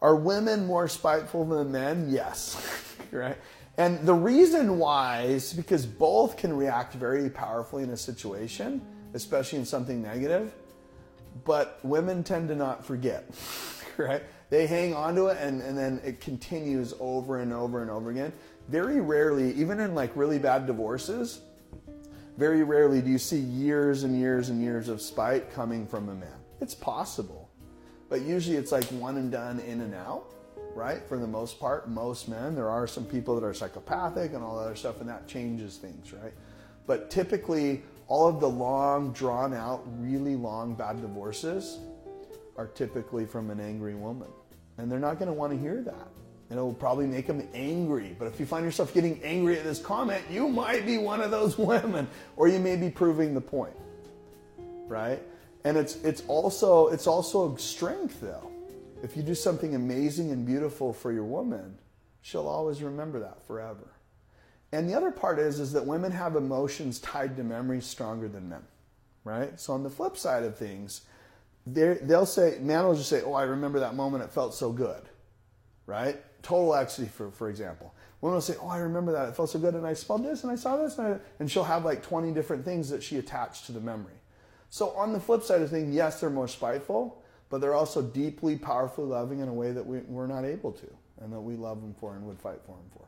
Are women more spiteful than men? Yes. right? And the reason why is because both can react very powerfully in a situation, especially in something negative. But women tend to not forget, right? They hang on to it and, and then it continues over and over and over again. Very rarely, even in like really bad divorces, very rarely do you see years and years and years of spite coming from a man. It's possible, but usually it's like one and done in and out, right? For the most part, most men. There are some people that are psychopathic and all that other stuff, and that changes things, right? But typically, all of the long, drawn out, really long bad divorces are typically from an angry woman. And they're not going to want to hear that. And it will probably make them angry. But if you find yourself getting angry at this comment, you might be one of those women, or you may be proving the point. Right? And it's it's also it's also a strength though. If you do something amazing and beautiful for your woman, she'll always remember that forever. And the other part is is that women have emotions tied to memories stronger than men, right? So on the flip side of things, they'll say, man will just say, oh, I remember that moment, it felt so good, right? Total ecstasy, for, for example. Women will say, oh, I remember that, it felt so good, and I smelled this, and I saw this, and, I, and she'll have like 20 different things that she attached to the memory. So on the flip side of things, yes, they're more spiteful, but they're also deeply, powerfully loving in a way that we, we're not able to, and that we love them for and would fight for them for.